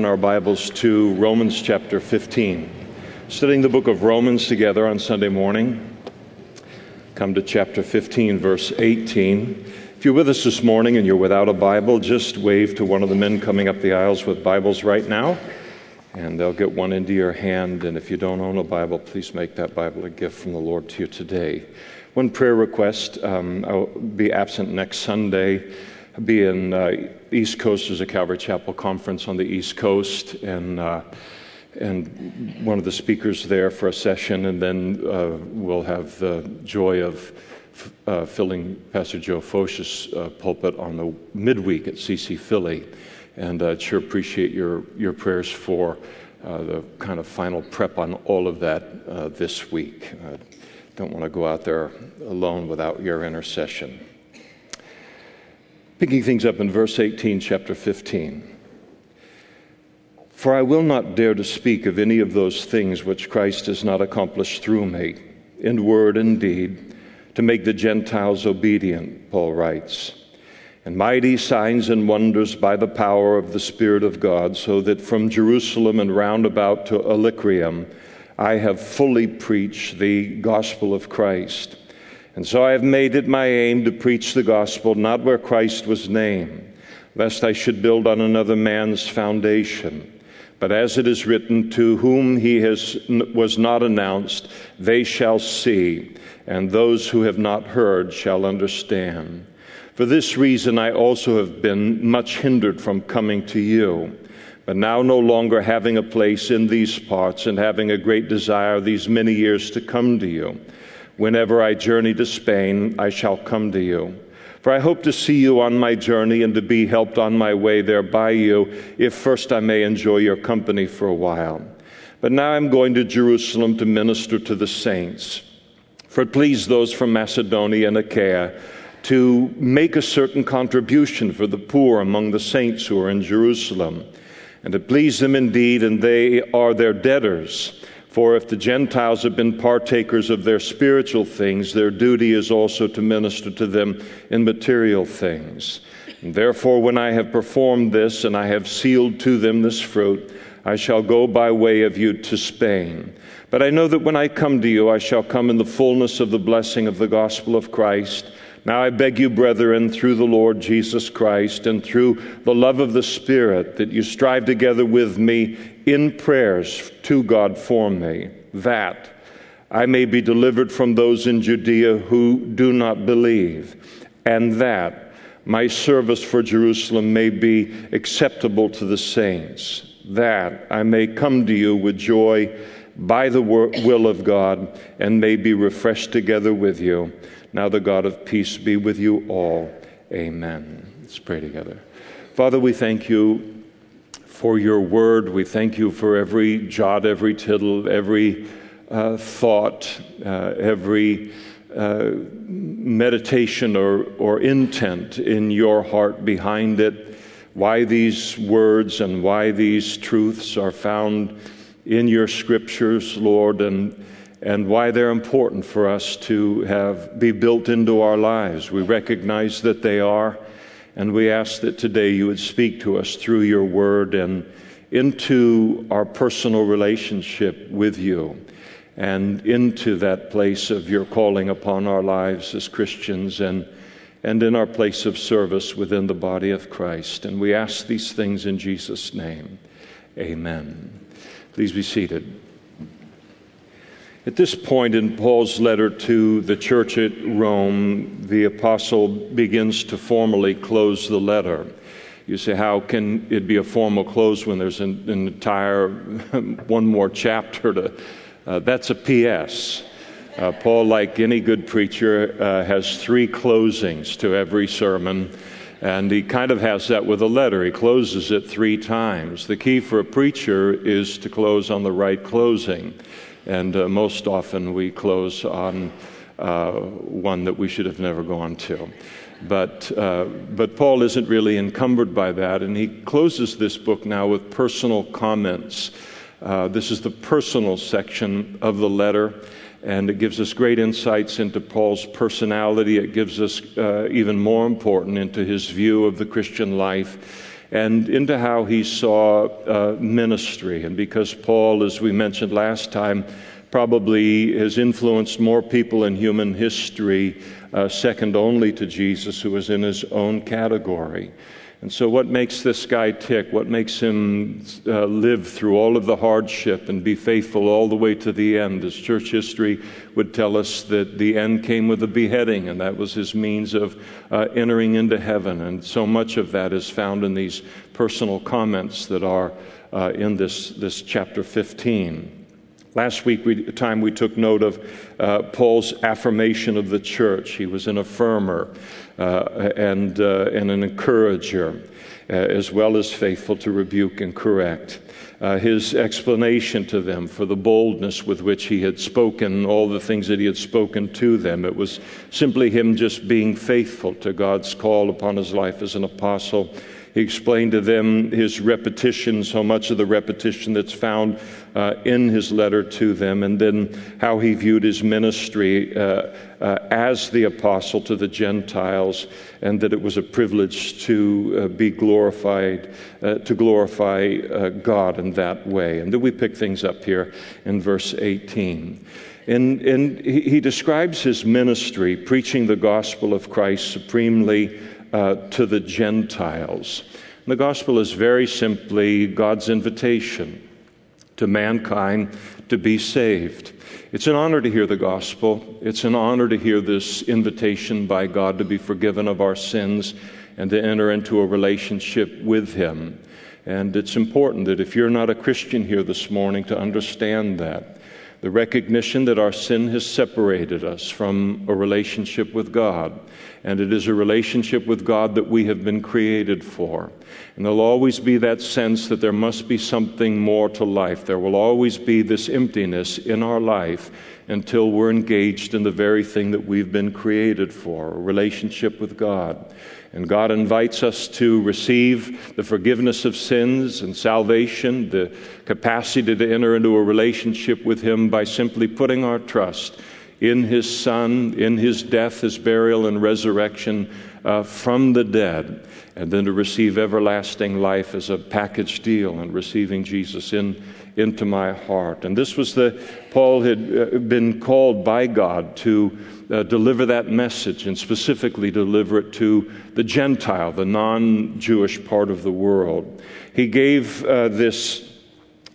open our Bibles to Romans chapter 15. Studying the book of Romans together on Sunday morning. Come to chapter 15, verse 18. If you're with us this morning and you're without a Bible, just wave to one of the men coming up the aisles with Bibles right now, and they'll get one into your hand. And if you don't own a Bible, please make that Bible a gift from the Lord to you today. One prayer request um, I'll be absent next Sunday be in uh, East Coast. There's a Calvary Chapel conference on the East Coast, and uh, and one of the speakers there for a session, and then uh, we'll have the joy of uh, filling Pastor Joe Focht's uh, pulpit on the midweek at CC Philly, and I sure appreciate your your prayers for uh, the kind of final prep on all of that this week. I don't want to go out there alone without your intercession. Picking things up in verse 18, chapter 15. For I will not dare to speak of any of those things which Christ has not accomplished through me, in word and deed, to make the Gentiles obedient, Paul writes. And mighty signs and wonders by the power of the Spirit of God, so that from Jerusalem and round about to Illyricum I have fully preached the gospel of Christ. And so I have made it my aim to preach the gospel not where Christ was named, lest I should build on another man's foundation. But as it is written, to whom he has, was not announced, they shall see, and those who have not heard shall understand. For this reason, I also have been much hindered from coming to you. But now, no longer having a place in these parts and having a great desire these many years to come to you, Whenever I journey to Spain, I shall come to you. For I hope to see you on my journey and to be helped on my way there by you, if first I may enjoy your company for a while. But now I'm going to Jerusalem to minister to the saints. For it pleased those from Macedonia and Achaia to make a certain contribution for the poor among the saints who are in Jerusalem. And it pleased them indeed, and they are their debtors. For if the Gentiles have been partakers of their spiritual things, their duty is also to minister to them in material things. And therefore, when I have performed this and I have sealed to them this fruit, I shall go by way of you to Spain. But I know that when I come to you, I shall come in the fullness of the blessing of the gospel of Christ. Now I beg you, brethren, through the Lord Jesus Christ and through the love of the Spirit, that you strive together with me in prayers to God for me, that I may be delivered from those in Judea who do not believe, and that my service for Jerusalem may be acceptable to the saints, that I may come to you with joy by the will of God and may be refreshed together with you. Now the God of peace be with you all. Amen. Let's pray together. Father, we thank you for your word. We thank you for every jot, every tittle, every uh, thought, uh, every uh, meditation or, or intent in your heart behind it, why these words and why these truths are found in your scriptures, Lord, and, and why they're important for us to have be built into our lives. We recognize that they are. And we ask that today you would speak to us through your word and into our personal relationship with you and into that place of your calling upon our lives as Christians and, and in our place of service within the body of Christ. And we ask these things in Jesus' name. Amen. Please be seated. At this point in Paul's letter to the church at Rome, the apostle begins to formally close the letter. You say, how can it be a formal close when there's an, an entire one more chapter to? Uh, that's a P.S. Uh, Paul, like any good preacher, uh, has three closings to every sermon, and he kind of has that with a letter. He closes it three times. The key for a preacher is to close on the right closing and uh, most often we close on uh, one that we should have never gone to. But, uh, but Paul isn't really encumbered by that, and he closes this book now with personal comments. Uh, this is the personal section of the letter, and it gives us great insights into Paul's personality. It gives us, uh, even more important, into his view of the Christian life and into how he saw uh, ministry. And because Paul, as we mentioned last time, probably has influenced more people in human history, uh, second only to Jesus, who was in his own category. And so, what makes this guy tick? What makes him uh, live through all of the hardship and be faithful all the way to the end? As church history would tell us that the end came with a beheading, and that was his means of uh, entering into heaven. And so much of that is found in these personal comments that are uh, in this, this chapter 15. Last week, we, time we took note of uh, Paul's affirmation of the church. He was an affirmer and, uh, and an encourager, uh, as well as faithful to rebuke and correct. Uh, his explanation to them for the boldness with which he had spoken all the things that he had spoken to them. It was simply him just being faithful to God's call upon his life as an apostle he explained to them his repetition, so much of the repetition that's found uh, in his letter to them, and then how he viewed his ministry uh, uh, as the apostle to the Gentiles, and that it was a privilege to uh, be glorified, uh, to glorify uh, God in that way. And then we pick things up here in verse 18. And, and he, he describes his ministry, preaching the gospel of Christ supremely uh, to the Gentiles. The gospel is very simply God's invitation to mankind to be saved. It's an honor to hear the gospel. It's an honor to hear this invitation by God to be forgiven of our sins and to enter into a relationship with Him. And it's important that if you're not a Christian here this morning, to understand that. The recognition that our sin has separated us from a relationship with God and it is a relationship with God that we have been created for. And there'll always be that sense that there must be something more to life. There will always be this emptiness in our life until we're engaged in the very thing that we've been created for a relationship with God. And God invites us to receive the forgiveness of sins and salvation, the capacity to enter into a relationship with Him by simply putting our trust in his Son, in his death, his burial, and resurrection uh, from the dead, and then to receive everlasting life as a package deal and receiving Jesus in, into my heart. And this was the, Paul had uh, been called by God to uh, deliver that message and specifically deliver it to the Gentile, the non Jewish part of the world. He gave uh, this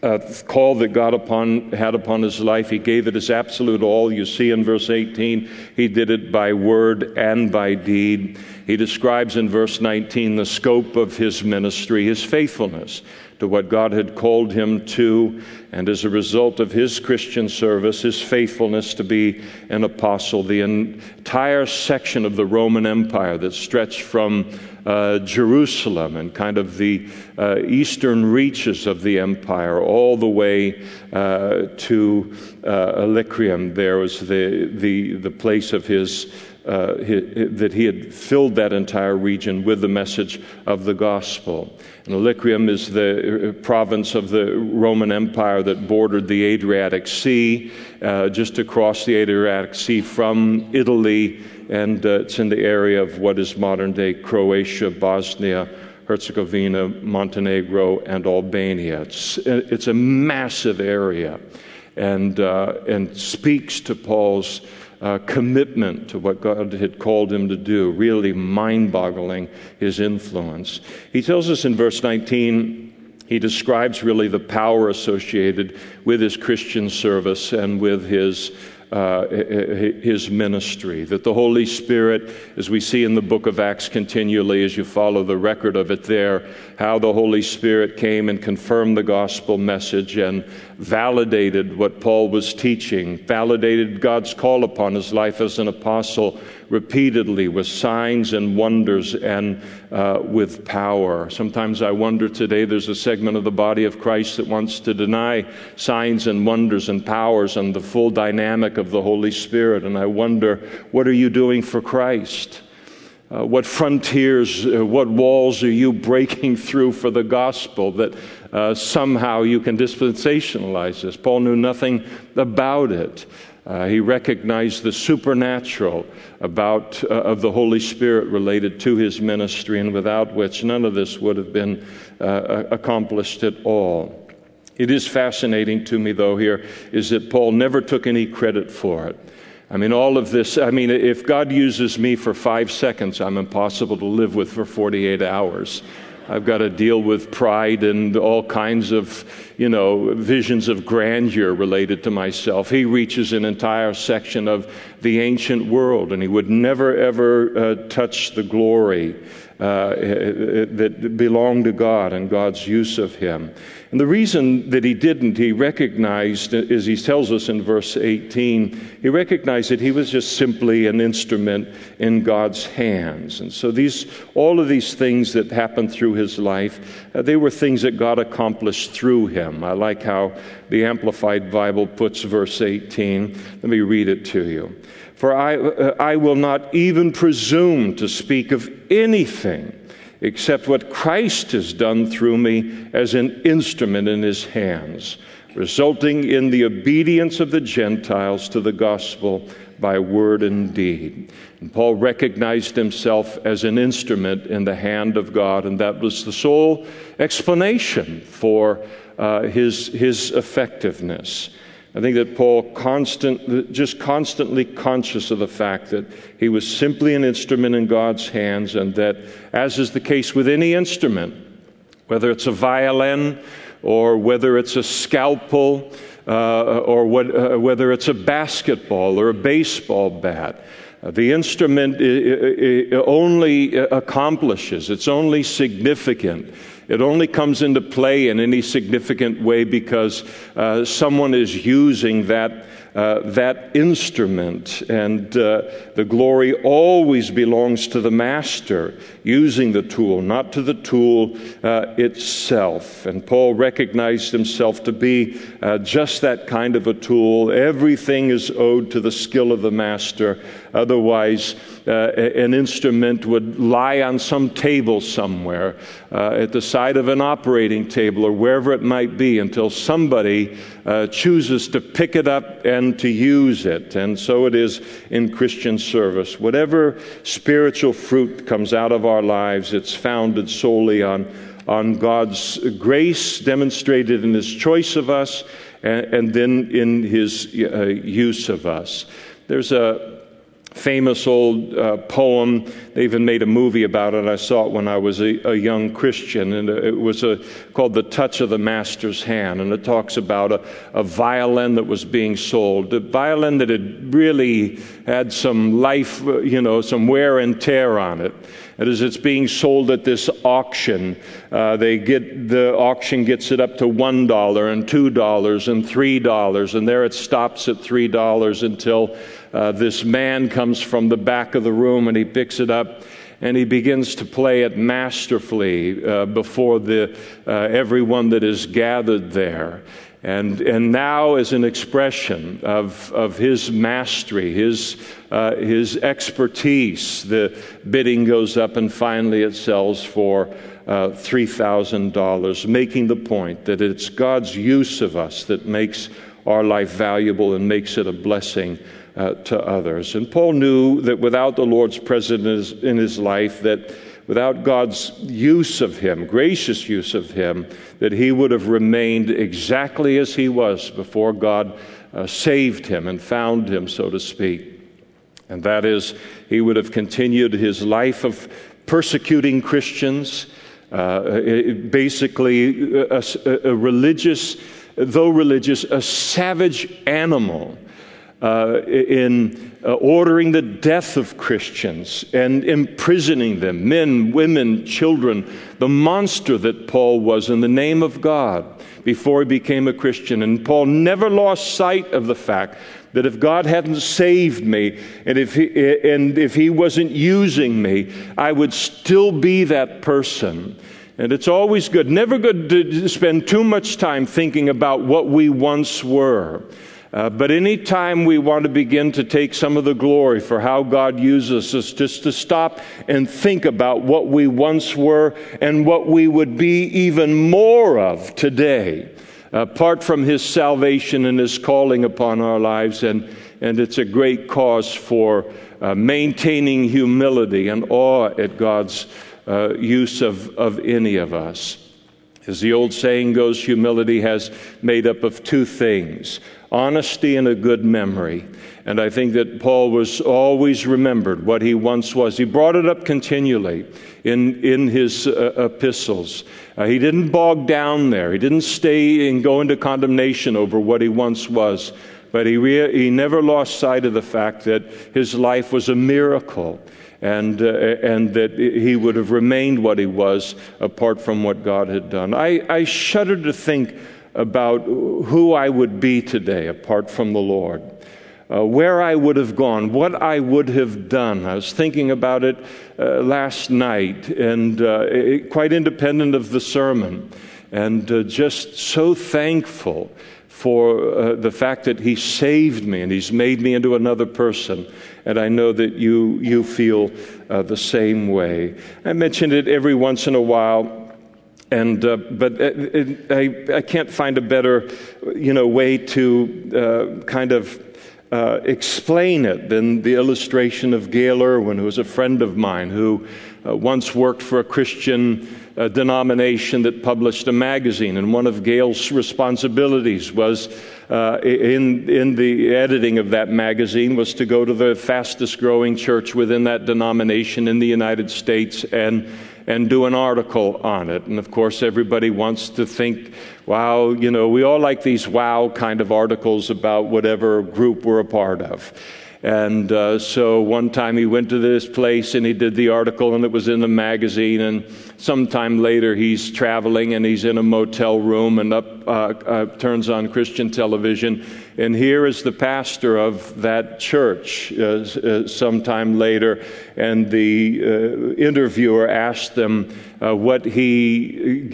uh, call that God upon, had upon his life. He gave it his absolute all. You see in verse 18, he did it by word and by deed. He describes in verse 19 the scope of his ministry, his faithfulness to what God had called him to, and as a result of his Christian service, his faithfulness to be an apostle, the entire section of the Roman Empire that stretched from uh, Jerusalem and kind of the uh, eastern reaches of the empire, all the way uh, to uh, Illyricum. There was the, the, the place of his uh, that he had filled that entire region with the message of the gospel. And Illyricum is the uh, province of the Roman Empire that bordered the Adriatic Sea, uh, just across the Adriatic Sea from Italy, and uh, it's in the area of what is modern day Croatia, Bosnia. Herzegovina, Montenegro, and Albania. It's, it's a massive area and, uh, and speaks to Paul's uh, commitment to what God had called him to do, really mind boggling his influence. He tells us in verse 19, he describes really the power associated with his Christian service and with his uh, his ministry. That the Holy Spirit, as we see in the book of Acts continually, as you follow the record of it there, how the Holy Spirit came and confirmed the gospel message and validated what Paul was teaching, validated God's call upon his life as an apostle repeatedly with signs and wonders and uh, with power. Sometimes I wonder today there's a segment of the body of Christ that wants to deny signs and wonders and powers and the full dynamic of the Holy Spirit. And I wonder, what are you doing for Christ? Uh, what frontiers, uh, what walls are you breaking through for the gospel that uh, somehow you can dispensationalize this? Paul knew nothing about it. Uh, he recognized the supernatural about uh, of the Holy Spirit related to his ministry, and without which none of this would have been uh, accomplished at all. It is fascinating to me, though, here is that Paul never took any credit for it. I mean, all of this, I mean, if God uses me for five seconds, I'm impossible to live with for 48 hours. I've got to deal with pride and all kinds of, you know, visions of grandeur related to myself. He reaches an entire section of the ancient world, and he would never, ever uh, touch the glory uh, that belonged to God and God's use of him. And the reason that he didn't, he recognized, as he tells us in verse 18, he recognized that he was just simply an instrument in God's hands. And so these, all of these things that happened through his life, uh, they were things that God accomplished through him. I like how the Amplified Bible puts verse 18. Let me read it to you. For I, uh, I will not even presume to speak of anything except what Christ has done through me as an instrument in his hands, resulting in the obedience of the Gentiles to the gospel by word and deed. And Paul recognized himself as an instrument in the hand of God, and that was the sole explanation for uh, his, his effectiveness. I think that Paul constant, just constantly conscious of the fact that he was simply an instrument in God's hands, and that, as is the case with any instrument, whether it's a violin or whether it's a scalpel uh, or what, uh, whether it's a basketball or a baseball bat, uh, the instrument only accomplishes, it's only significant it only comes into play in any significant way because uh, someone is using that uh, that instrument, and uh, the glory always belongs to the master using the tool, not to the tool uh, itself. And Paul recognized himself to be uh, just that kind of a tool. Everything is owed to the skill of the master. Otherwise, uh, an instrument would lie on some table somewhere, at the side of an operating table, or wherever it might be, until somebody chooses to pick it up and to use it. And so it is in Christian service. Whatever spiritual fruit comes out of our lives, it's founded solely on, on God's grace demonstrated in His choice of us and, and then in His uh, use of us. There's a famous old uh, poem. They even made a movie about it. I saw it when I was a, a young Christian, and it was a, called The Touch of the Master's Hand. And it talks about a, a violin that was being sold, a violin that had really had some life, you know, some wear and tear on it. And as it's being sold at this auction, uh, they get the auction gets it up to one dollar and two dollars and three dollars, and there it stops at three dollars until uh, this man comes from the back of the room and he picks it up and he begins to play it masterfully uh, before the, uh, everyone that is gathered there. And, and now, as an expression of, of his mastery, his, uh, his expertise, the bidding goes up and finally it sells for uh, $3,000, making the point that it's God's use of us that makes our life valuable and makes it a blessing uh, to others. And Paul knew that without the Lord's presence in his life, that without God's use of him, gracious use of him, that he would have remained exactly as he was before God uh, saved him and found him, so to speak. And that is, he would have continued his life of persecuting Christians, uh, basically a, a, a religious, though religious, a savage animal uh, in uh, ordering the death of Christians and imprisoning them, men, women, children, the monster that Paul was in the name of God before he became a Christian. And Paul never lost sight of the fact that if God hadn't saved me and if he, and if he wasn't using me, I would still be that person. And it's always good, never good to spend too much time thinking about what we once were. Uh, but anytime we want to begin to take some of the glory for how God uses us, just to stop and think about what we once were and what we would be even more of today. apart from his salvation and his calling upon our lives. And, and it's a great cause for uh, maintaining humility and awe at God's uh, use of, of any of us. As the old saying goes, humility has made up of two things honesty and a good memory. And I think that Paul was always remembered what he once was. He brought it up continually in, in his uh, epistles. Uh, he didn't bog down there, he didn't stay and go into condemnation over what he once was. But he, re- he never lost sight of the fact that his life was a miracle and, uh, and that he would have remained what he was apart from what God had done. I, I shudder to think about who I would be today apart from the Lord. Uh, where I would have gone, what I would have done. I was thinking about it uh, last night and uh, it, quite independent of the sermon, and uh, just so thankful for uh, the fact that He saved me and He's made me into another person. And I know that you, you feel uh, the same way. I mention it every once in a while. And, uh, but it, I, I can't find a better, you know, way to uh, kind of uh, explain it than the illustration of Gayle Erwin, who was a friend of mine, who uh, once worked for a Christian a denomination that published a magazine, and one of Gayle's responsibilities was uh, in, in the editing of that magazine was to go to the fastest growing church within that denomination in the United States and and do an article on it. And of course, everybody wants to think, wow, you know, we all like these wow kind of articles about whatever group we're a part of. And uh, so one time he went to this place and he did the article, and it was in the magazine. And sometime later, he's traveling and he's in a motel room and up uh, uh, turns on Christian television. And here is the pastor of that church uh, uh, sometime later. And the uh, interviewer asked them what he,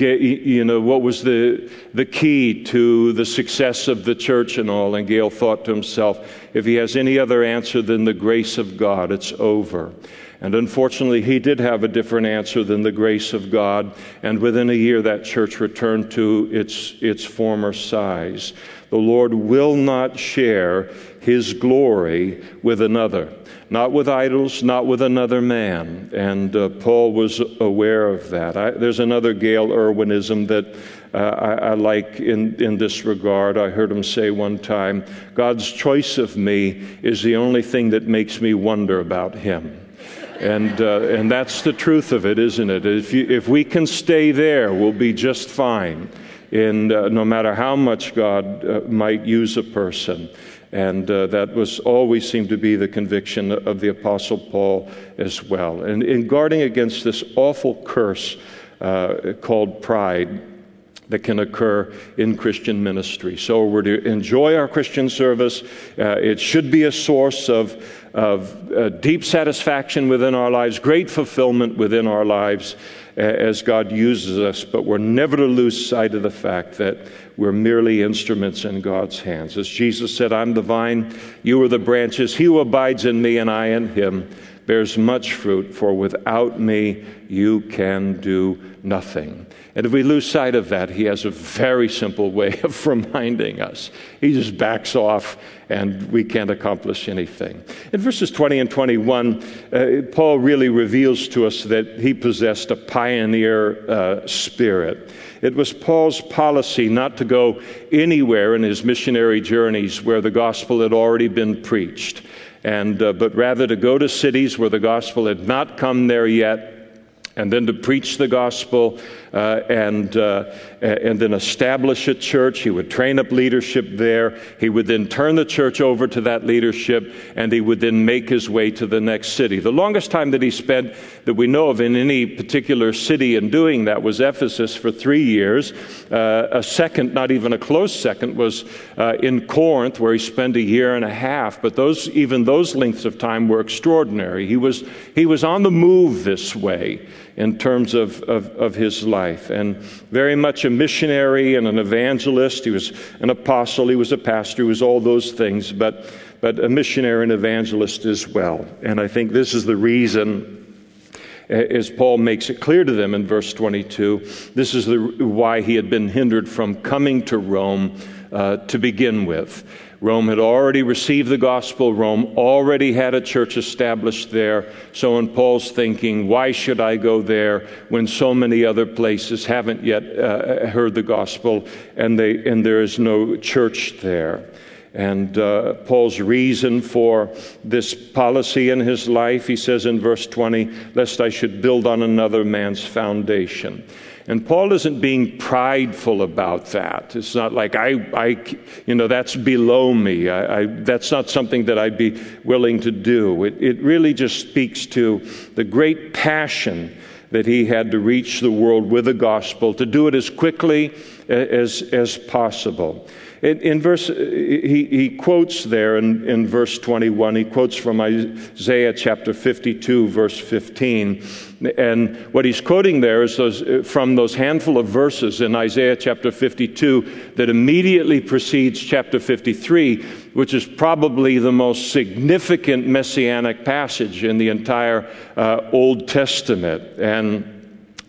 you know, what was the, the key to the success of the church and all. And Gayle thought to himself, if he has any other answer than the grace of God, it's over. And unfortunately, he did have a different answer than the grace of God. And within a year, that church returned to its, its former size. The Lord will not share his glory with another, not with idols, not with another man. And uh, Paul was aware of that. I, there's another Gayle Erwinism that uh, I, I, like in, in this regard. I heard him say one time God's choice of me is the only thing that makes me wonder about him. And, uh, and that's the truth of it, isn't it? If, you, if we can stay there, we'll be just fine, in, uh, no matter how much God uh, might use a person. And uh, that was always seemed to be the conviction of the Apostle Paul as well. And in guarding against this awful curse uh, called pride, that can occur in Christian ministry. So we're to enjoy our Christian service. Uh, it should be a source of, of uh, deep satisfaction within our lives, great fulfillment within our lives as God uses us, but we're never to lose sight of the fact that we're merely instruments in God's hands. As Jesus said, I'm the vine, you are the branches. He who abides in me and I in him bears much fruit, for without me you can do nothing. And if we lose sight of that, he has a very simple way of reminding us. He just backs off and we can't accomplish anything. In verses 20 and 21, uh, Paul really reveals to us that he possessed a pioneer uh, spirit. It was Paul's policy not to go anywhere in his missionary journeys where the gospel had already been preached, and, uh, but rather to go to cities where the gospel had not come there yet and then to preach the gospel uh, and, uh, and then establish a church. He would train up leadership there. He would then turn the church over to that leadership, and he would then make his way to the next city. The longest time that he spent that we know of in any particular city in doing that was Ephesus for three years. Uh, a second, not even a close second, was uh, in Corinth, where he spent a year and a half. But those, even those lengths of time were extraordinary. He was, he was on the move this way in terms of, of, of, his life. And very much a missionary and an evangelist. He was an apostle, he was a pastor, he was all those things, but, but a missionary and evangelist as well. And I think this is the reason as Paul makes it clear to them in verse 22. This is the, why he had been hindered from coming to Rome uh, to begin with. Rome had already received the gospel. Rome already had a church established there. So, in Paul's thinking, why should I go there when so many other places haven't yet uh, heard the gospel and, they, and there is no church there? And uh, Paul's reason for this policy in his life, he says in verse 20, lest I should build on another man's foundation. And Paul isn't being prideful about that. It's not like I, I you know, that's below me. I, I, that's not something that I'd be willing to do. It, it really just speaks to the great passion that he had to reach the world with the gospel, to do it as quickly as, as possible. In, in verse, he, he quotes there in, in verse 21, he quotes from Isaiah chapter 52, verse 15. And what he's quoting there is those, from those handful of verses in Isaiah chapter 52 that immediately precedes chapter 53, which is probably the most significant messianic passage in the entire uh, Old Testament. And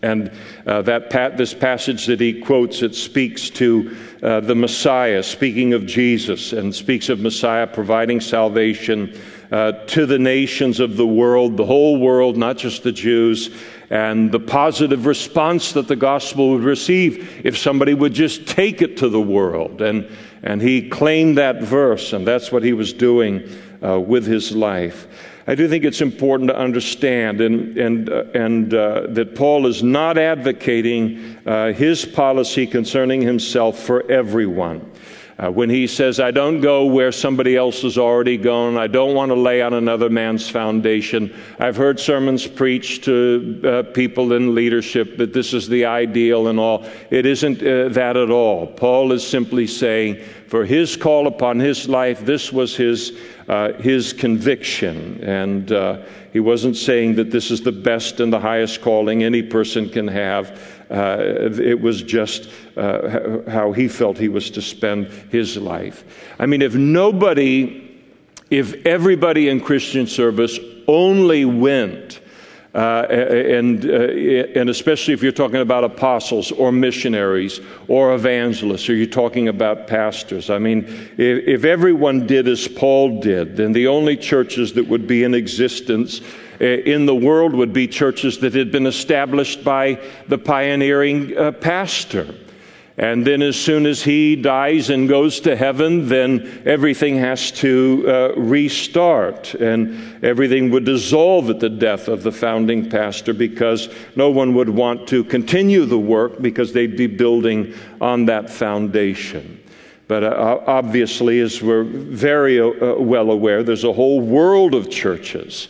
and uh, that this passage that he quotes, it speaks to uh, the Messiah, speaking of Jesus, and speaks of Messiah providing salvation uh, to the nations of the world, the whole world, not just the Jews, and the positive response that the gospel would receive if somebody would just take it to the world. And, and he claimed that verse, and that's what he was doing uh, with his life. I do think it's important to understand and, and, uh, and uh, that Paul is not advocating uh, his policy concerning himself for everyone. Uh, when he says, I don't go where somebody else has already gone, I don't want to lay on another man's foundation. I've heard sermons preached to uh, people in leadership that this is the ideal and all. It isn't uh, that at all. Paul is simply saying, for his call upon his life, this was his, uh, his conviction. And uh, he wasn't saying that this is the best and the highest calling any person can have. Uh, it was just uh, how he felt he was to spend his life. I mean, if nobody, if everybody in Christian service only went uh, and, uh, and especially if you're talking about apostles or missionaries or evangelists, or you're talking about pastors. I mean, if, if everyone did as Paul did, then the only churches that would be in existence uh, in the world would be churches that had been established by the pioneering uh, pastor. And then, as soon as he dies and goes to heaven, then everything has to uh, restart. And everything would dissolve at the death of the founding pastor because no one would want to continue the work because they'd be building on that foundation. But uh, obviously, as we're very uh, well aware, there's a whole world of churches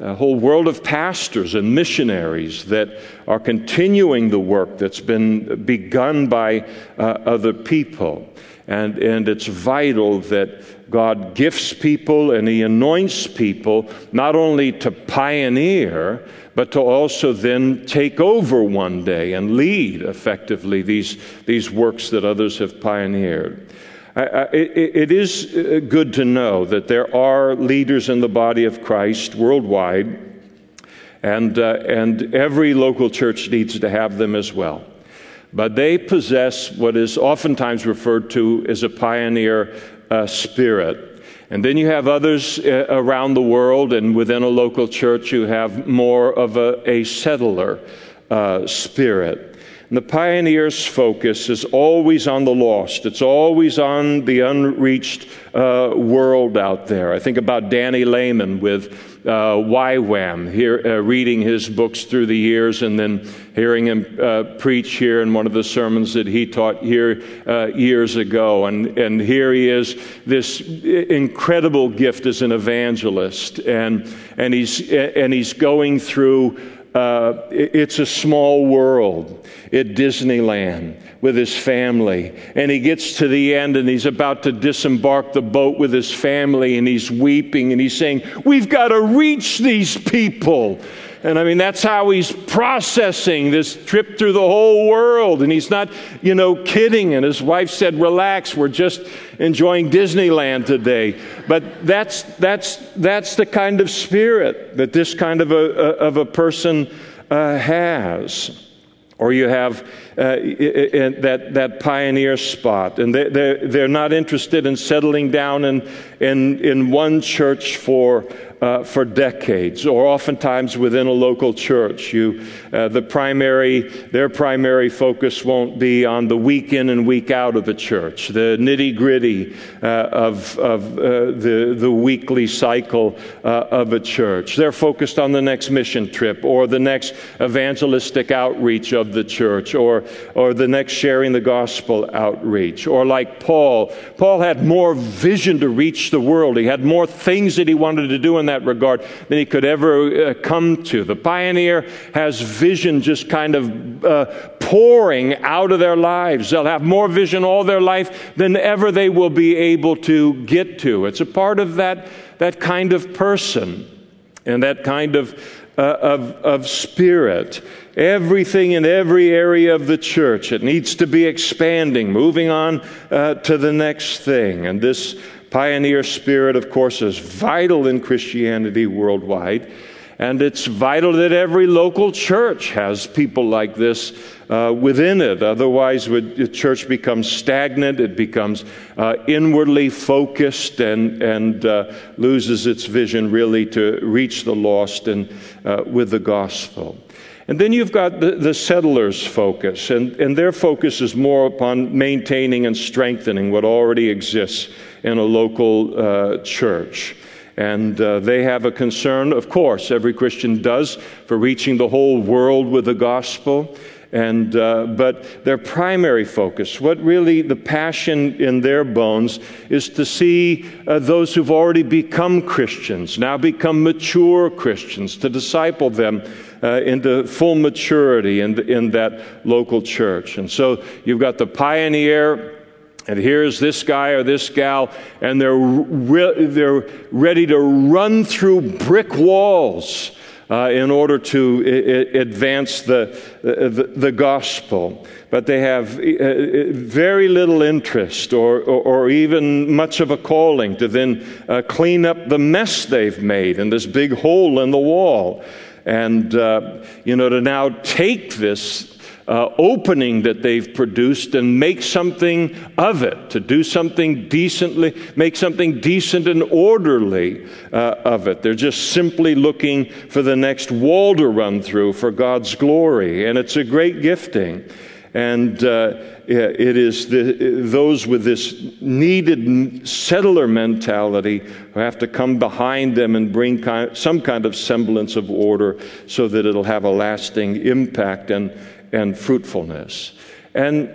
a whole world of pastors and missionaries that are continuing the work that's been begun by uh, other people. And, and it's vital that God gifts people and He anoints people not only to pioneer, but to also then take over one day and lead effectively these, these works that others have pioneered. It, is uh, good to know that there are leaders in the body of Christ worldwide, and, uh, and every local church needs to have them as well. But they possess what is oftentimes referred to as a pioneer uh, spirit. And then you have others uh, around the world, and within a local church, you have more of a, a settler uh, spirit. And the pioneer's focus is always on the lost. It's always on the unreached uh, world out there. I think about Danny Lehmann with uh, YWAM, here, uh, reading his books through the years and then hearing him uh, preach here in one of the sermons that he taught here uh, years ago. And, and here he is, this incredible gift as an evangelist. And, and, he's, and he's going through uh, it's a small world at Disneyland with his family. And he gets to the end and he's about to disembark the boat with his family and he's weeping and he's saying, We've got to reach these people. And I mean, that's how he's processing this trip through the whole world. And he's not, you know, kidding. And his wife said, Relax, we're just enjoying Disneyland today. But that's, that's, that's the kind of spirit that this kind of a, of a person uh, has or you have uh, that, that pioneer spot, and they, they're, they're not interested in settling down in, in, in one church for uh, for decades, or oftentimes within a local church. You, uh, the primary, their primary focus won't be on the week in and week out of the church, the nitty gritty uh, of, of uh, the, the weekly cycle uh, of a church. They're focused on the next mission trip, or the next evangelistic outreach of the church, or, or the next sharing the gospel outreach. Or like Paul, Paul had more vision to reach the world. He had more things that he wanted to do in that regard than he could ever uh, come to. The pioneer has vision just kind of uh, pouring out of their lives. They'll have more vision all their life than ever they will be able to get to. It's a part of that, that kind of person and that kind of, uh, of, of spirit everything in every area of the church. It needs to be expanding, moving on uh, to the next thing. And this pioneer spirit, of course, is vital in Christianity worldwide. And it's vital that every local church has people like this uh, within it. Otherwise, would the church becomes stagnant, it becomes uh, inwardly focused, and, and uh, loses its vision really to reach the lost and, uh, with the gospel. And then you've got the, the settlers' focus, and, and their focus is more upon maintaining and strengthening what already exists in a local uh, church. And uh, they have a concern, of course, every Christian does, for reaching the whole world with the gospel. And, uh, but their primary focus, what really the passion in their bones, is to see uh, those who've already become Christians, now become mature Christians, to disciple them uh, into full maturity in, in that local church. And so you've got the pioneer and here's this guy or this gal, and they're, re- they're ready to run through brick walls uh, in order to I- advance the, the, the, gospel. But they have uh, very little interest or, or, or, even much of a calling to then uh, clean up the mess they've made and this big hole in the wall. And, uh, you know, to now take this uh, opening that they've produced and make something of it, to do something decently, make something decent and orderly uh, of it. They're just simply looking for the next wall to run through for God's glory, and it's a great gifting. And uh, it is the, those with this needed settler mentality who have to come behind them and bring kind, some kind of semblance of order so that it'll have a lasting impact and, and fruitfulness. And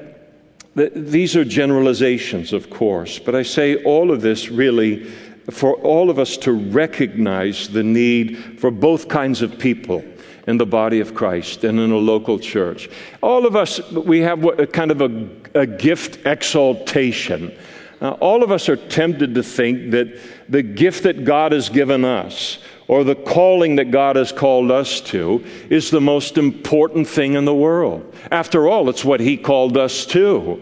th- these are generalizations, of course, but I say all of this really for all of us to recognize the need for both kinds of people in the body of Christ and in a local church. All of us, we have what, kind of a, a gift exaltation. Uh, all of us are tempted to think that the gift that God has given us, or the calling that God has called us to is the most important thing in the world. After all, it's what He called us to.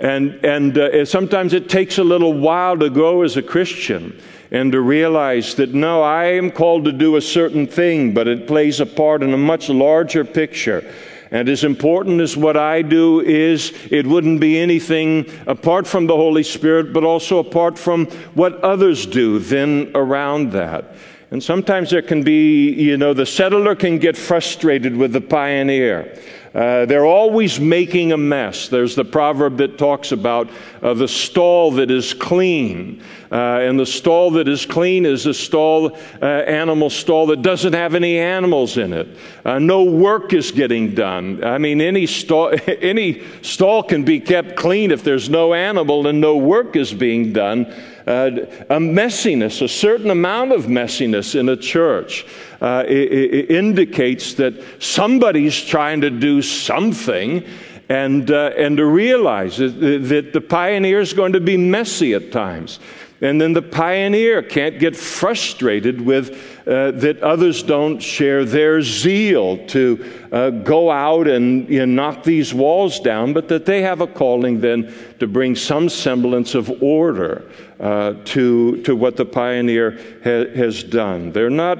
And, and uh, sometimes it takes a little while to grow as a Christian and to realize that no, I am called to do a certain thing, but it plays a part in a much larger picture. And as important as what I do is, it wouldn't be anything apart from the Holy Spirit, but also apart from what others do then around that. And sometimes there can be, you know, the settler can get frustrated with the pioneer. Uh, they're always making a mess. There's the proverb that talks about uh, the stall that is clean. Uh, and the stall that is clean is a stall, uh, animal stall that doesn't have any animals in it. Uh, no work is getting done. I mean, any stall, any stall can be kept clean if there's no animal and no work is being done uh, a messiness, a certain amount of messiness in a church uh, it, it indicates that somebody's trying to do something and, uh, and to realize that, that the pioneer is going to be messy at times. And then the pioneer can't get frustrated with uh, that others don't share their zeal to uh, go out and you know, knock these walls down, but that they have a calling then to bring some semblance of order uh, to, to what the pioneer ha- has done. They're not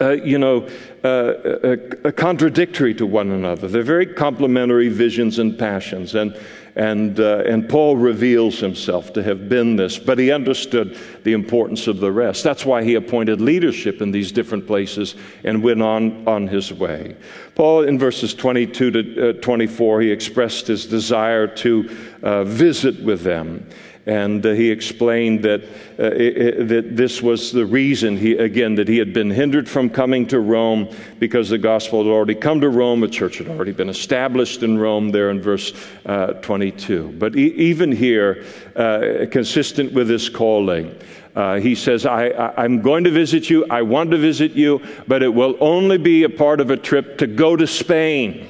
uh, you know, uh, uh, contradictory to one another. They're very complementary visions and passions. And, and, uh, and Paul reveals himself to have been this, but he understood the importance of the rest. That's why he appointed leadership in these different places and went on on his way. Paul, in verses 22 to uh, 24, he expressed his desire to uh, visit with them. And uh, he explained that, uh, it, that this was the reason, he, again, that he had been hindered from coming to Rome because the gospel had already come to Rome. A church had already been established in Rome, there in verse uh, 22. But e- even here, uh, consistent with his calling, uh, he says, I, am going to visit you, I want to visit you, but it will only be a part of a trip to go to Spain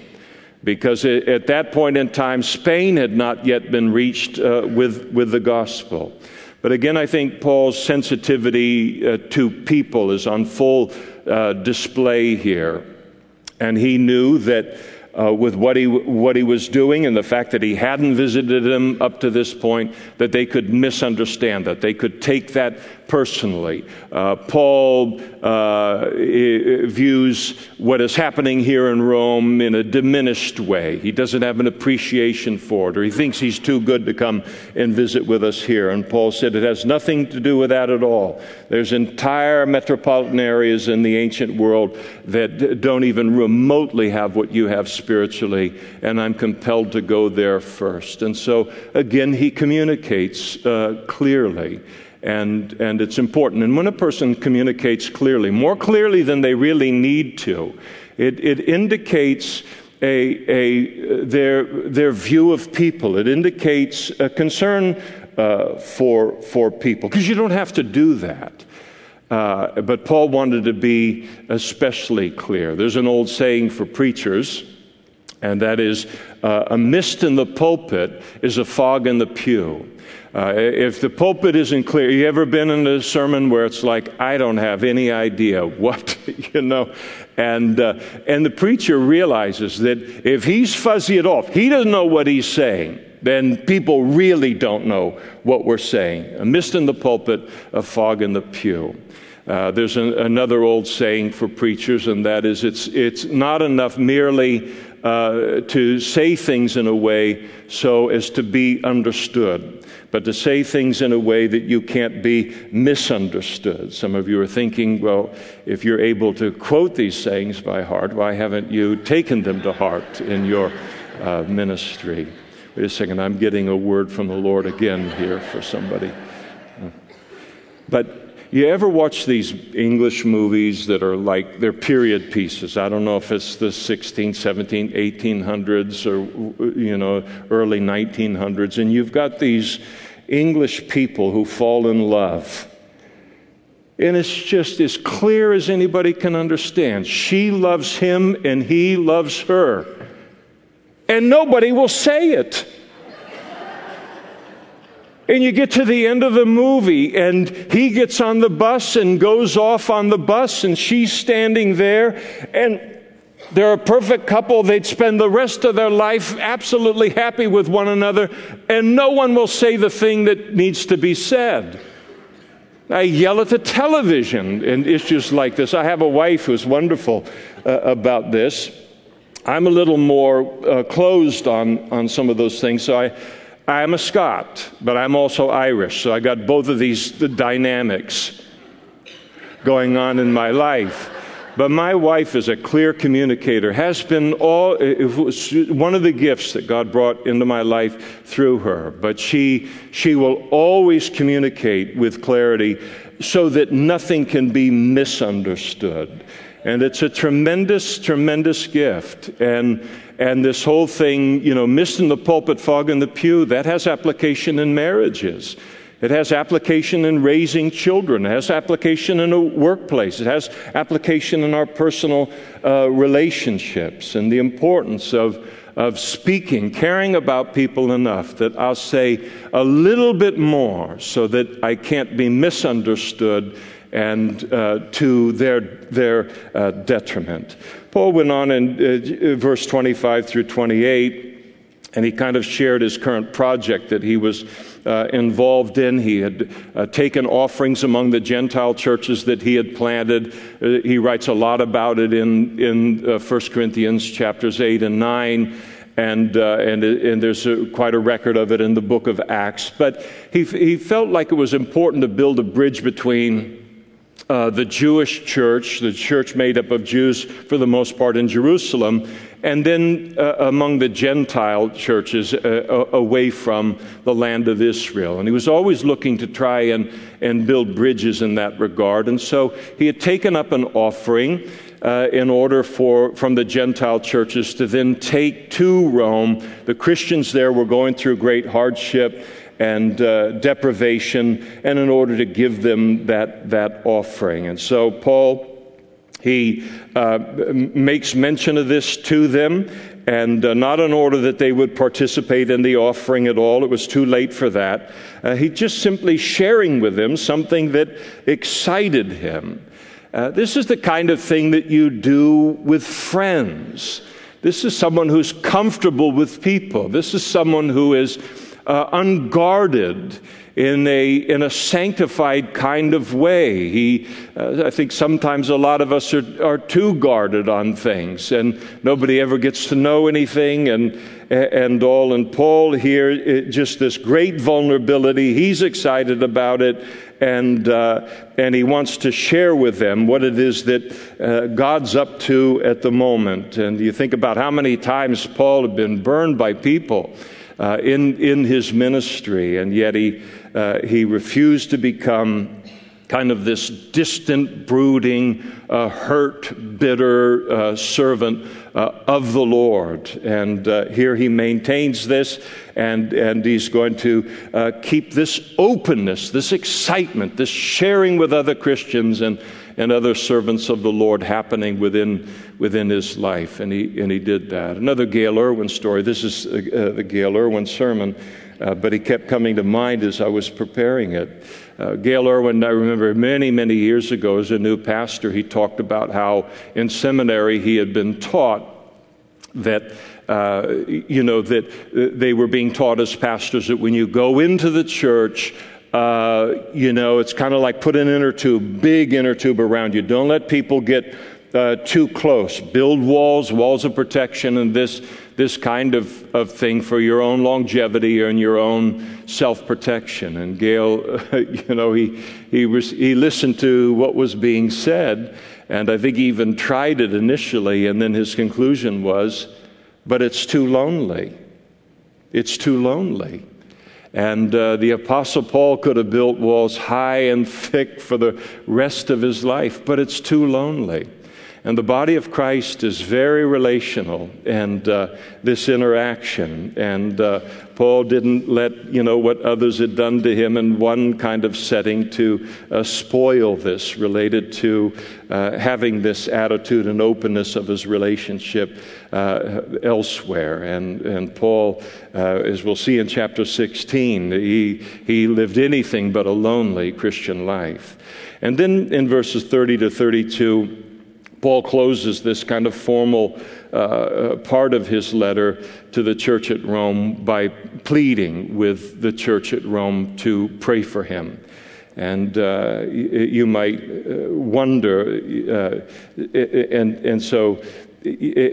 because it, at that point in time, Spain had not yet been reached uh, with, with the gospel. But again, I think Paul's sensitivity uh, to people is on full uh, display here. And he knew that uh, with what he, what he was doing and the fact that he hadn't visited them up to this point, that they could misunderstand that. They could take that personally. Uh, Paul uh, views what is happening here in Rome in a diminished way. He doesn't have an appreciation for it, or he thinks he's too good to come and visit with us here. And Paul said it has nothing to do with that at all. There's entire metropolitan areas in the ancient world that don't even remotely have what you have spiritually, and I'm compelled to go there first. And so, again, he communicates uh, clearly and, and it's important. And when a person communicates clearly, more clearly than they really need to, it, it indicates a, a, their, their view of people. It indicates a concern uh, for, for people, because you don't have to do that. Uh, but Paul wanted to be especially clear. There's an old saying for preachers, and that is uh, a mist in the pulpit is a fog in the pew. Uh, if the pulpit isn't clear, you ever been in a sermon where it's like, I don't have any idea what, you know? And, uh, and the preacher realizes that if he's fuzzy at all, he doesn't know what he's saying, then people really don't know what we're saying. A mist in the pulpit, a fog in the pew. Uh, there's an, another old saying for preachers, and that is it's, it's not enough merely uh, to say things in a way so as to be understood but to say things in a way that you can't be misunderstood. Some of you are thinking, well, if you're able to quote these sayings by heart, why haven't you taken them to heart in your uh, ministry? Wait a second, I'm getting a word from the Lord again here for somebody. But you ever watch these English movies that are like, they're period pieces? I don't know if it's the 16, 17, 1800s or, you know, early 1900s. And you've got these English people who fall in love. And it's just as clear as anybody can understand. She loves him and he loves her. And nobody will say it. And you get to the end of the movie, and he gets on the bus and goes off on the bus, and she's standing there, and they're a perfect couple. They'd spend the rest of their life absolutely happy with one another, and no one will say the thing that needs to be said. I yell at the television in issues like this. I have a wife who's wonderful uh, about this. I'm a little more uh, closed on, on some of those things, so I I'm a Scot, but I'm also Irish, so I got both of these the dynamics going on in my life. But my wife is a clear communicator, has been all, one of the gifts that God brought into my life through her. But she, she will always communicate with clarity so that nothing can be misunderstood. And it's a tremendous, tremendous gift. And, and this whole thing, you know, mist in the pulpit, fog in the pew, that has application in marriages. It has application in raising children. It has application in a workplace. It has application in our personal uh, relationships and the importance of, of speaking, caring about people enough that I'll say a little bit more so that I can't be misunderstood and uh, to their, their uh, detriment. Paul went on in uh, verse 25 through 28 and he kind of shared his current project that he was uh, involved in. He had uh, taken offerings among the Gentile churches that he had planted. Uh, he writes a lot about it in, in uh, 1 Corinthians chapters 8 and 9. And, uh, and, and there's a, quite a record of it in the book of Acts. But he, he felt like it was important to build a bridge between uh, the Jewish church, the church made up of Jews for the most part in Jerusalem, and then uh, among the Gentile churches uh, away from the land of Israel. And he was always looking to try and, and build bridges in that regard. And so he had taken up an offering. Uh, in order for from the Gentile churches to then take to Rome. The Christians there were going through great hardship and uh, deprivation, and in order to give them that that offering. And so Paul he uh, makes mention of this to them, and uh, not in order that they would participate in the offering at all. It was too late for that. Uh, he just simply sharing with them something that excited him. Uh, this is the kind of thing that you do with friends. This is someone who's comfortable with people. This is someone who is uh, unguarded in a, in a sanctified kind of way. He, uh, I think sometimes a lot of us are, are too guarded on things and nobody ever gets to know anything and, and all. And Paul here, it, just this great vulnerability, he's excited about it and, uh, and he wants to share with them what it is that uh, God's up to at the moment. And you think about how many times Paul had been burned by people uh, in, in his ministry, and yet he, uh, he refused to become kind of this distant, brooding, uh, hurt, bitter uh, servant uh, of the Lord. And uh, here he maintains this, and, and he's going to uh, keep this openness, this excitement, this sharing with other Christians and, and other servants of the Lord happening within, within his life. And he, and he did that. Another Gayle Erwin story. This is uh, the Gayle Erwin sermon. Uh, but he kept coming to mind as I was preparing it. Uh, Gayle Erwin, I remember many, many years ago as a new pastor, he talked about how in seminary he had been taught that uh, you know that uh, they were being taught as pastors that when you go into the church uh, you know it's kind of like put an inner tube big inner tube around you don't let people get uh, too close build walls walls of protection and this this kind of, of thing for your own longevity and your own self protection. And Gayle, you know, he, he, was, he listened to what was being said, and I think he even tried it initially, and then his conclusion was, but it's too lonely. It's too lonely. And uh, the Apostle Paul could have built walls high and thick for the rest of his life, but it's too lonely. And the body of Christ is very relational, and uh, this interaction. And uh, Paul didn't let you know what others had done to him in one kind of setting to uh, spoil this, related to uh, having this attitude and openness of his relationship uh, elsewhere. And, and Paul, uh, as we'll see in chapter 16, he, he lived anything but a lonely Christian life. And then in verses 30 to 32, Paul closes this kind of formal uh, uh, part of his letter to the church at Rome by pleading with the church at Rome to pray for him. And uh, you might uh, wonder, uh, and, and so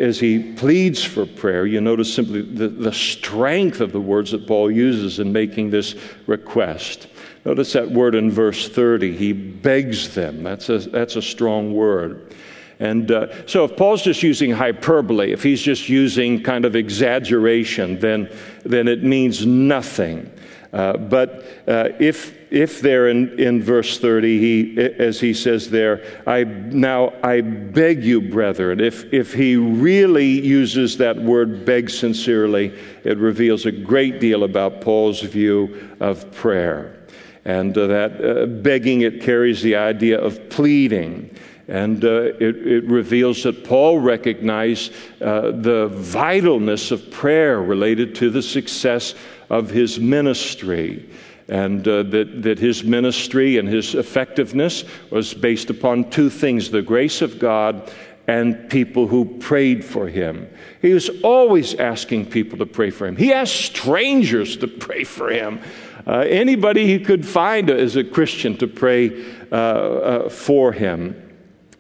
as he pleads for prayer, you notice simply the, the strength of the words that Paul uses in making this request. Notice that word in verse 30. He begs them. That's a, that's a strong word. And uh, so, if Paul's just using hyperbole, if he's just using kind of exaggeration, then, then it means nothing. Uh, but uh, if, if there in, in verse 30, he, as he says there, I, now I beg you, brethren, if, if he really uses that word beg sincerely, it reveals a great deal about Paul's view of prayer. And uh, that uh, begging, it carries the idea of pleading. And uh, it, it, reveals that Paul recognized uh, the vitalness of prayer related to the success of his ministry. And uh, that, that his ministry and his effectiveness was based upon two things the grace of God and people who prayed for him. He was always asking people to pray for him. He asked strangers to pray for him. Uh, anybody he could find as a Christian to pray uh, uh, for him.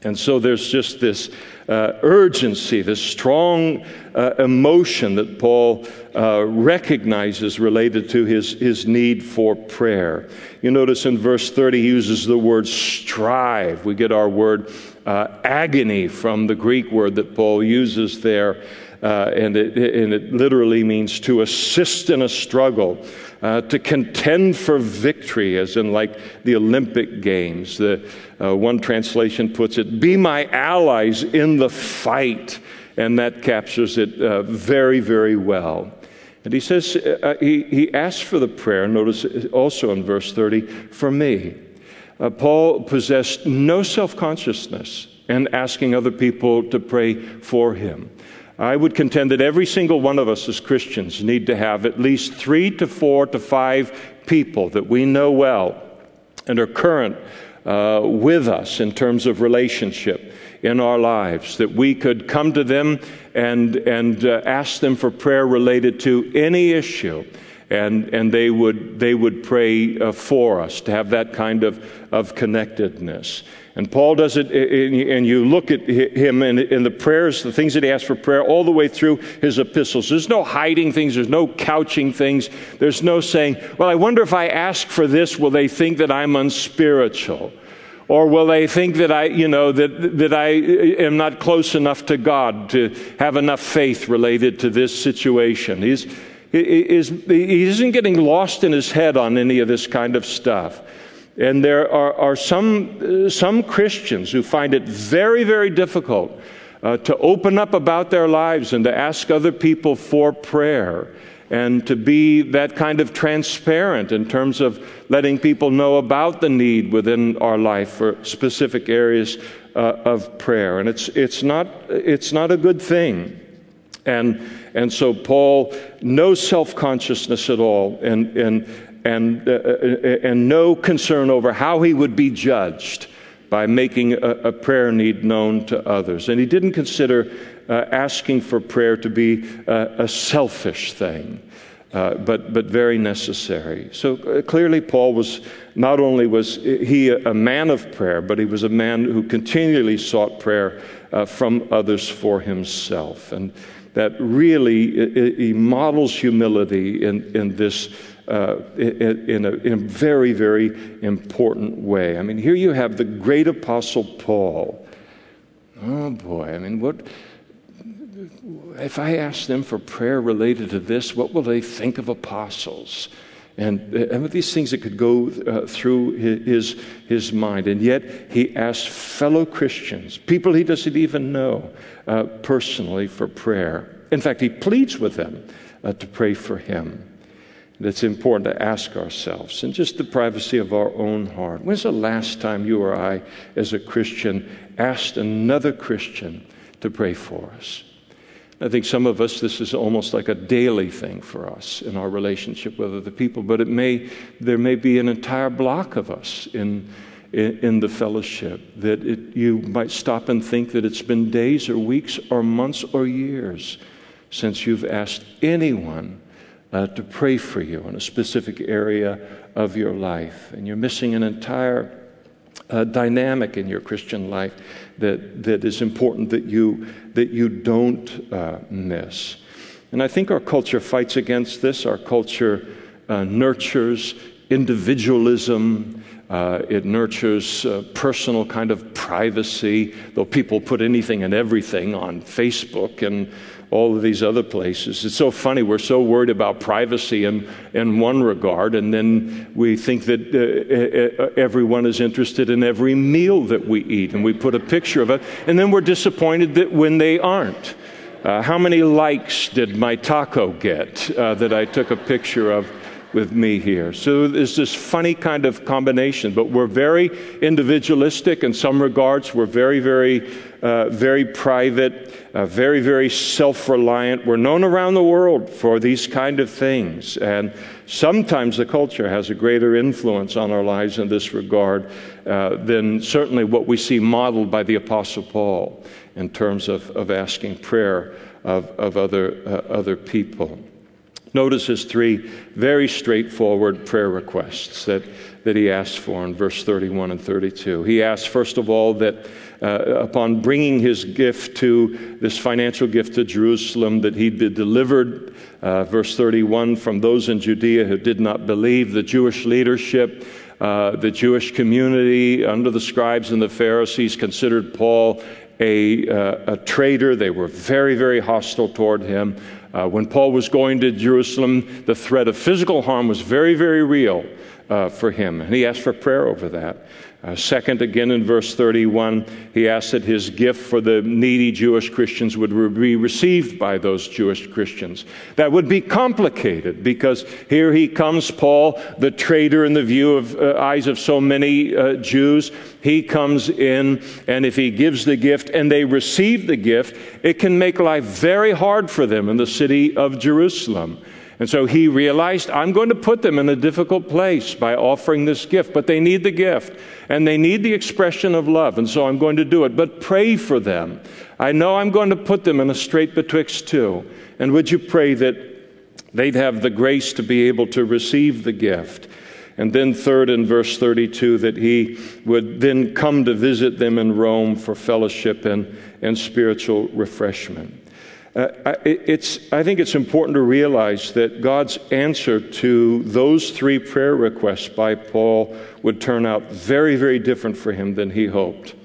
And so there's just this uh, urgency, this strong uh, emotion that Paul uh, recognizes related to his, his need for prayer. You notice in verse 30, he uses the word strive. We get our word uh, agony from the Greek word that Paul uses there. Uh, and, it, and, it, literally means to assist in a struggle, uh, to contend for victory, as in like the Olympic Games. The, uh, one translation puts it, be my allies in the fight. And that captures it uh, very, very well. And he says, uh, uh, he, he asks for the prayer, notice also in verse 30, for me. Paul possessed no self consciousness in asking other people to pray for him. I would contend that every single one of us as Christians need to have at least three to four to five people that we know well and are current uh, with us in terms of relationship in our lives, that we could come to them and, and uh, ask them for prayer related to any issue and, and they, would, they would pray uh, for us to have that kind of, of connectedness. And Paul does it, and you look at him in, the prayers, the things that he asks for prayer, all the way through his epistles. There's no hiding things, there's no couching things, there's no saying, Well, I wonder if I ask for this, will they think that I'm unspiritual? Or will they think that I, you know, that, that I am not close enough to God to have enough faith related to this situation? He's, is, he isn't getting lost in his head on any of this kind of stuff. And there are, are some, some Christians who find it very, very difficult uh, to open up about their lives and to ask other people for prayer and to be that kind of transparent in terms of letting people know about the need within our life for specific areas uh, of prayer. And it's, it's, not, it's not a good thing. And, and so Paul, no self consciousness at all, and, and, and, uh, uh, and no concern over how he would be judged by making a, a prayer need known to others. And he didn't consider uh, asking for prayer to be a selfish thing. Uh, but, but very necessary. So uh, clearly, Paul was not only was he a, man of prayer, but he was a man who continually sought prayer uh, from others for himself. And that really he models humility in, in this uh, in, a, in, a, very, very important way. I mean, here you have the great apostle Paul. Oh boy, I mean, what if I ask them for prayer related to this? What will they think of apostles? And, and these things that could go uh, through his, his mind. And yet, he asks fellow Christians, people he doesn't even know uh, personally, for prayer. In fact, he pleads with them uh, to pray for him. And it's important to ask ourselves, in just the privacy of our own heart, when's the last time you or I, as a Christian, asked another Christian to pray for us? I think some of us, this is almost like a daily thing for us in our relationship with other people, but it may, there may be an entire block of us in, in, in the fellowship that it, you might stop and think that it's been days or weeks or months or years since you've asked anyone uh, to pray for you in a specific area of your life. And you're missing an entire uh, dynamic in your Christian life that, that is important that you, that you don't uh, miss. And I think our culture fights against this. Our culture uh, nurtures individualism. Uh, it nurtures uh, personal kind of privacy, though people put anything and everything on Facebook and all of these other places. It's so funny. We're so worried about privacy in, in one regard, and then we think that uh, everyone is interested in every meal that we eat, and we put a picture of it, and then we're disappointed that when they aren't. Uh, how many likes did my taco get uh, that I took a picture of with me here. So there's this funny kind of combination, but we're very individualistic in some regards. We're very, very, uh, very private, uh, very, very self reliant. We're known around the world for these kind of things. And sometimes the culture has a greater influence on our lives in this regard uh, than certainly what we see modeled by the Apostle Paul in terms of, of asking prayer of, of other, uh, other people. Notice his three very straightforward prayer requests that, that he asks for in verse 31 and 32. He asks, first of all, that uh, upon bringing his gift to this financial gift to Jerusalem, that he'd be delivered, uh, verse 31, from those in Judea who did not believe, the Jewish leadership. Uh, the Jewish community under the scribes and the Pharisees considered Paul a, uh, a traitor. They were very, very hostile toward him. Uh, when Paul was going to Jerusalem, the threat of physical harm was very, very real uh, for him. And he asked for prayer over that. Uh, second, again in verse 31, he asked that his gift for the needy Jewish Christians would re- be received by those Jewish Christians. That would be complicated because here he comes, Paul, the traitor in the view of uh, eyes of so many uh, Jews. He comes in, and if he gives the gift and they receive the gift, it can make life very hard for them in the city of Jerusalem. And so he realized, I'm going to put them in a difficult place by offering this gift, but they need the gift and they need the expression of love, and so I'm going to do it. But pray for them. I know I'm going to put them in a strait betwixt two. And would you pray that they'd have the grace to be able to receive the gift? And then, third, in verse 32, that he would then come to visit them in Rome for fellowship and, and spiritual refreshment. Uh, it's, I think it's important to realize that God's answer to those three prayer requests by Paul would turn out very, very different for him than he hoped.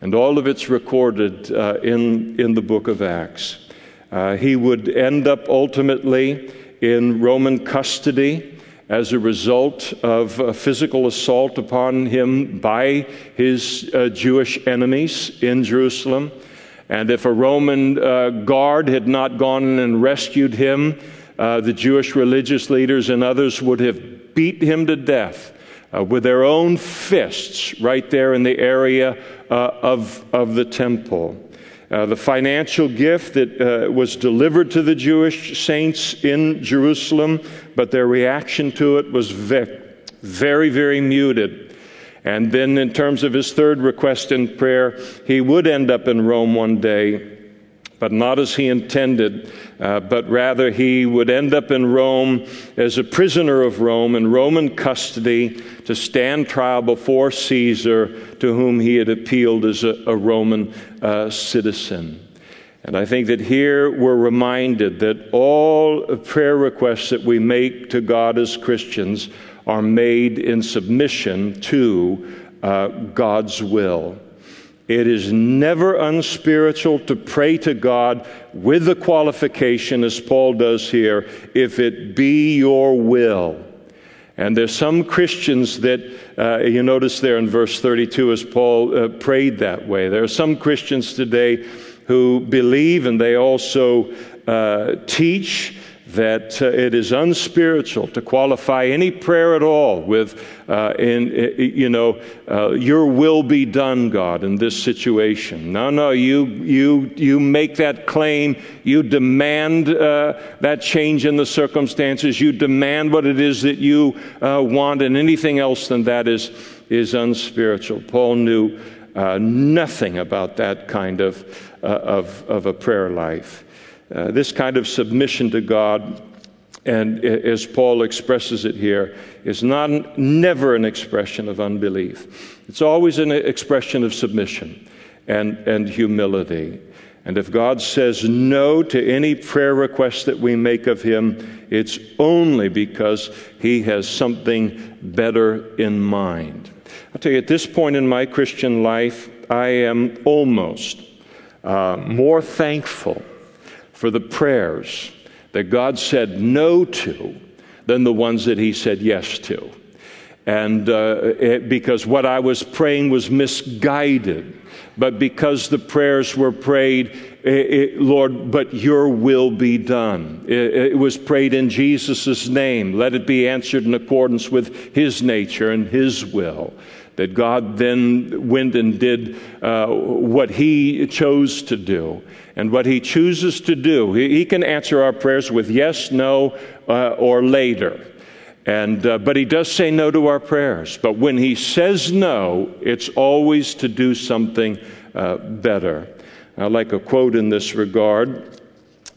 And all of it's recorded uh, in, in the book of Acts. Uh, he would end up ultimately in Roman custody as a result of a physical assault upon him by his uh, Jewish enemies in Jerusalem. And if a Roman uh, guard had not gone and rescued him, uh, the Jewish religious leaders and others would have beat him to death uh, with their own fists right there in the area uh, of, of the temple. Uh, the financial gift that uh, was delivered to the Jewish saints in Jerusalem, but their reaction to it was ve- very, very muted. And then, in terms of his third request in prayer, he would end up in Rome one day, but not as he intended, uh, but rather he would end up in Rome as a prisoner of Rome in Roman custody to stand trial before Caesar, to whom he had appealed as a, a Roman uh, citizen. And I think that here we're reminded that all prayer requests that we make to God as Christians are made in submission to uh, God's will. It is never unspiritual to pray to God with the qualification, as Paul does here, if it be your will. And there's some Christians that, uh, you notice there in verse 32, as Paul uh, prayed that way. There are some Christians today who believe and they also uh, teach that uh, it is unspiritual to qualify any prayer at all with, uh, in, you know, uh, your will be done, God, in this situation. No, no, you, you, you make that claim. You demand uh, that change in the circumstances. You demand what it is that you uh, want, and anything else than that is, is unspiritual. Paul knew uh, nothing about that kind of, of, of a prayer life. Uh, this kind of submission to God, and as Paul expresses it here, is not never an expression of unbelief. It's always an expression of submission and, and humility. And if God says no to any prayer request that we make of Him, it's only because He has something better in mind. I'll tell you, at this point in my Christian life, I am almost uh, more thankful for the prayers that God said no to than the ones that He said yes to. and uh, it, because what I was praying was misguided. But because the prayers were prayed, it, it, Lord, but your will be done. It, was prayed in Jesus' name. Let it be answered in accordance with his nature and his will. That God then went and did uh, what he chose to do. And what he chooses to do, he, he can answer our prayers with yes, no, uh, or later. And, uh, but he does say no to our prayers. But when he says no, it's always to do something uh, better. I like a quote in this regard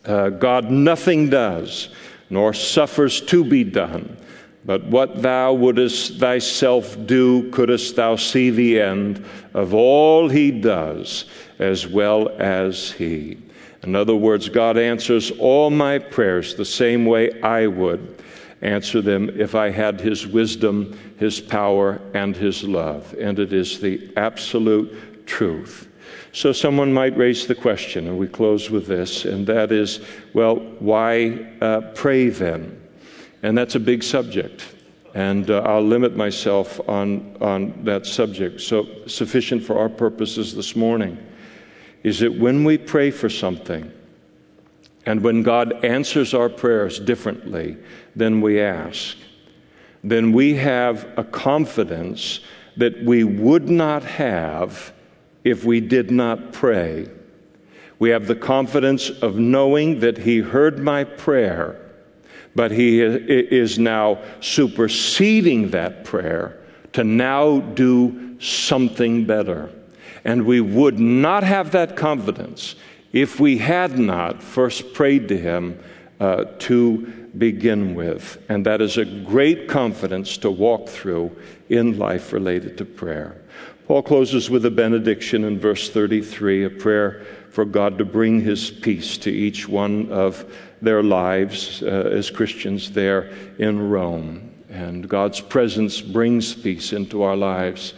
uh, God nothing does, nor suffers to be done. But what thou wouldest thyself do, couldst thou see the end of all he does, as well as he. In other words, God answers all my prayers the same way I would answer them if I had His wisdom, His power, and His love. And it is the absolute truth. So someone might raise the question, and we close with this, and that is well, why uh, pray then? And that's a big subject. And uh, I'll limit myself on, on that subject. So, sufficient for our purposes this morning is that when we pray for something, and when God answers our prayers differently than we ask, then we have a confidence that we would not have if we did not pray. We have the confidence of knowing that He heard my prayer, but He is now superseding that prayer to now do something better. And we would not have that confidence if we had not first prayed to Him uh, to begin with. And that is a great confidence to walk through in life related to prayer. Paul closes with a benediction in verse 33, a prayer for God to bring His peace to each one of their lives uh, as Christians there in Rome. And God's presence brings peace into our lives.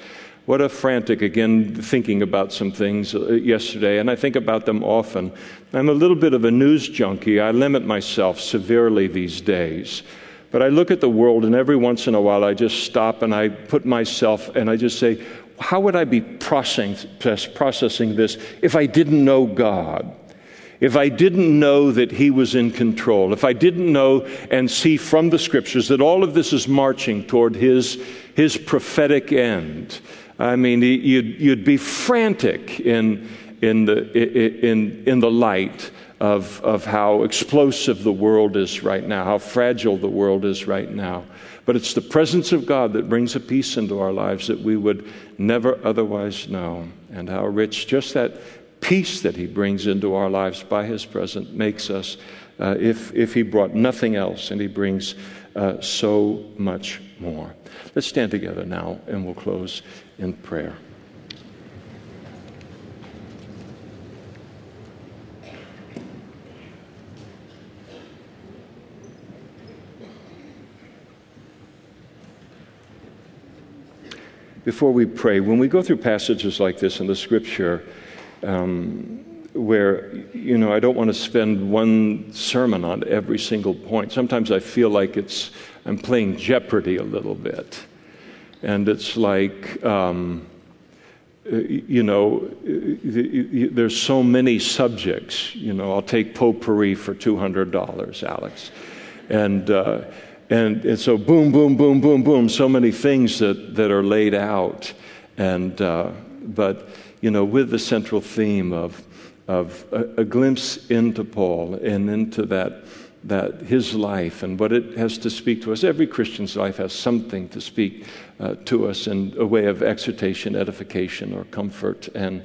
What a frantic, again, thinking about some things uh, yesterday, and I think about them often. I'm a little bit of a news junkie. I limit myself severely these days. But I look at the world, and every once in a while I just stop and I put myself and I just say, how would I be processing this if I didn't know God? If I didn't know that He was in control, if I didn't know and see from the scriptures that all of this is marching toward His, his prophetic end, I mean, you'd, you'd be frantic in, in, the, in, in the light of, of how explosive the world is right now, how fragile the world is right now. But it's the presence of God that brings a peace into our lives that we would never otherwise know. And how rich just that peace that He brings into our lives by His presence makes us, uh, if, if He brought nothing else, and He brings uh, so much more. Let's stand together now and we'll close in prayer. Before we pray, when we go through passages like this in the scripture, um, where, you know, I don't want to spend one sermon on every single point. Sometimes I feel like it's, I'm playing Jeopardy a little bit. And it's like, um, you know, there's so many subjects. You know, I'll take potpourri for $200, Alex. And, uh, and, and so, boom, boom, boom, boom, boom, so many things that, that are laid out. And, uh, but, you know, with the central theme of, of a, a glimpse into Paul and into that that his life and what it has to speak to us. Every Christian's life has something to speak uh, to us in a way of exhortation, edification, or comfort, and,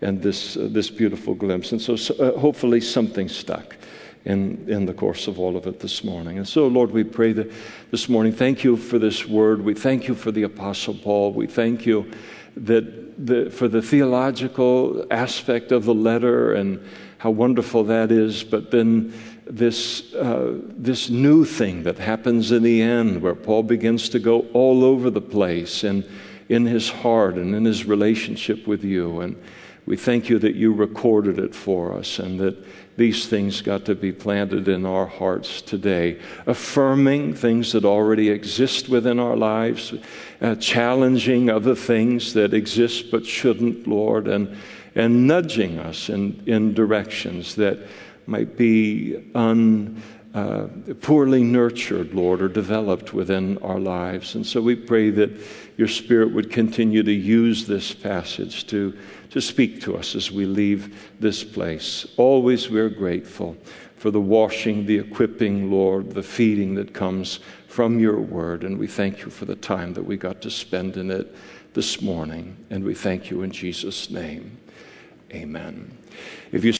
and this, uh, this beautiful glimpse. And so, uh, hopefully, something stuck. In, in the course of all of it this morning. And so, Lord, we pray that this morning, thank you for this word. We thank you for the Apostle Paul. We thank you that the, for the theological aspect of the letter and how wonderful that is, but then this, uh, this new thing that happens in the end where Paul begins to go all over the place and in his heart and in his relationship with you. And We thank you that you recorded it for us and that these things got to be planted in our hearts today, affirming things that already exist within our lives, uh, challenging other things that exist but shouldn't, Lord, and, and nudging us in, in directions that might be un, uh, poorly nurtured, Lord, or developed within our lives. And so we pray that your Spirit would continue to use this passage to to speak to us as we leave this place. Always we're grateful for the washing, the equipping, Lord, the feeding that comes from your word. And we thank you for the time that we got to spend in it this morning. And we thank you in Jesus' name. Amen. If you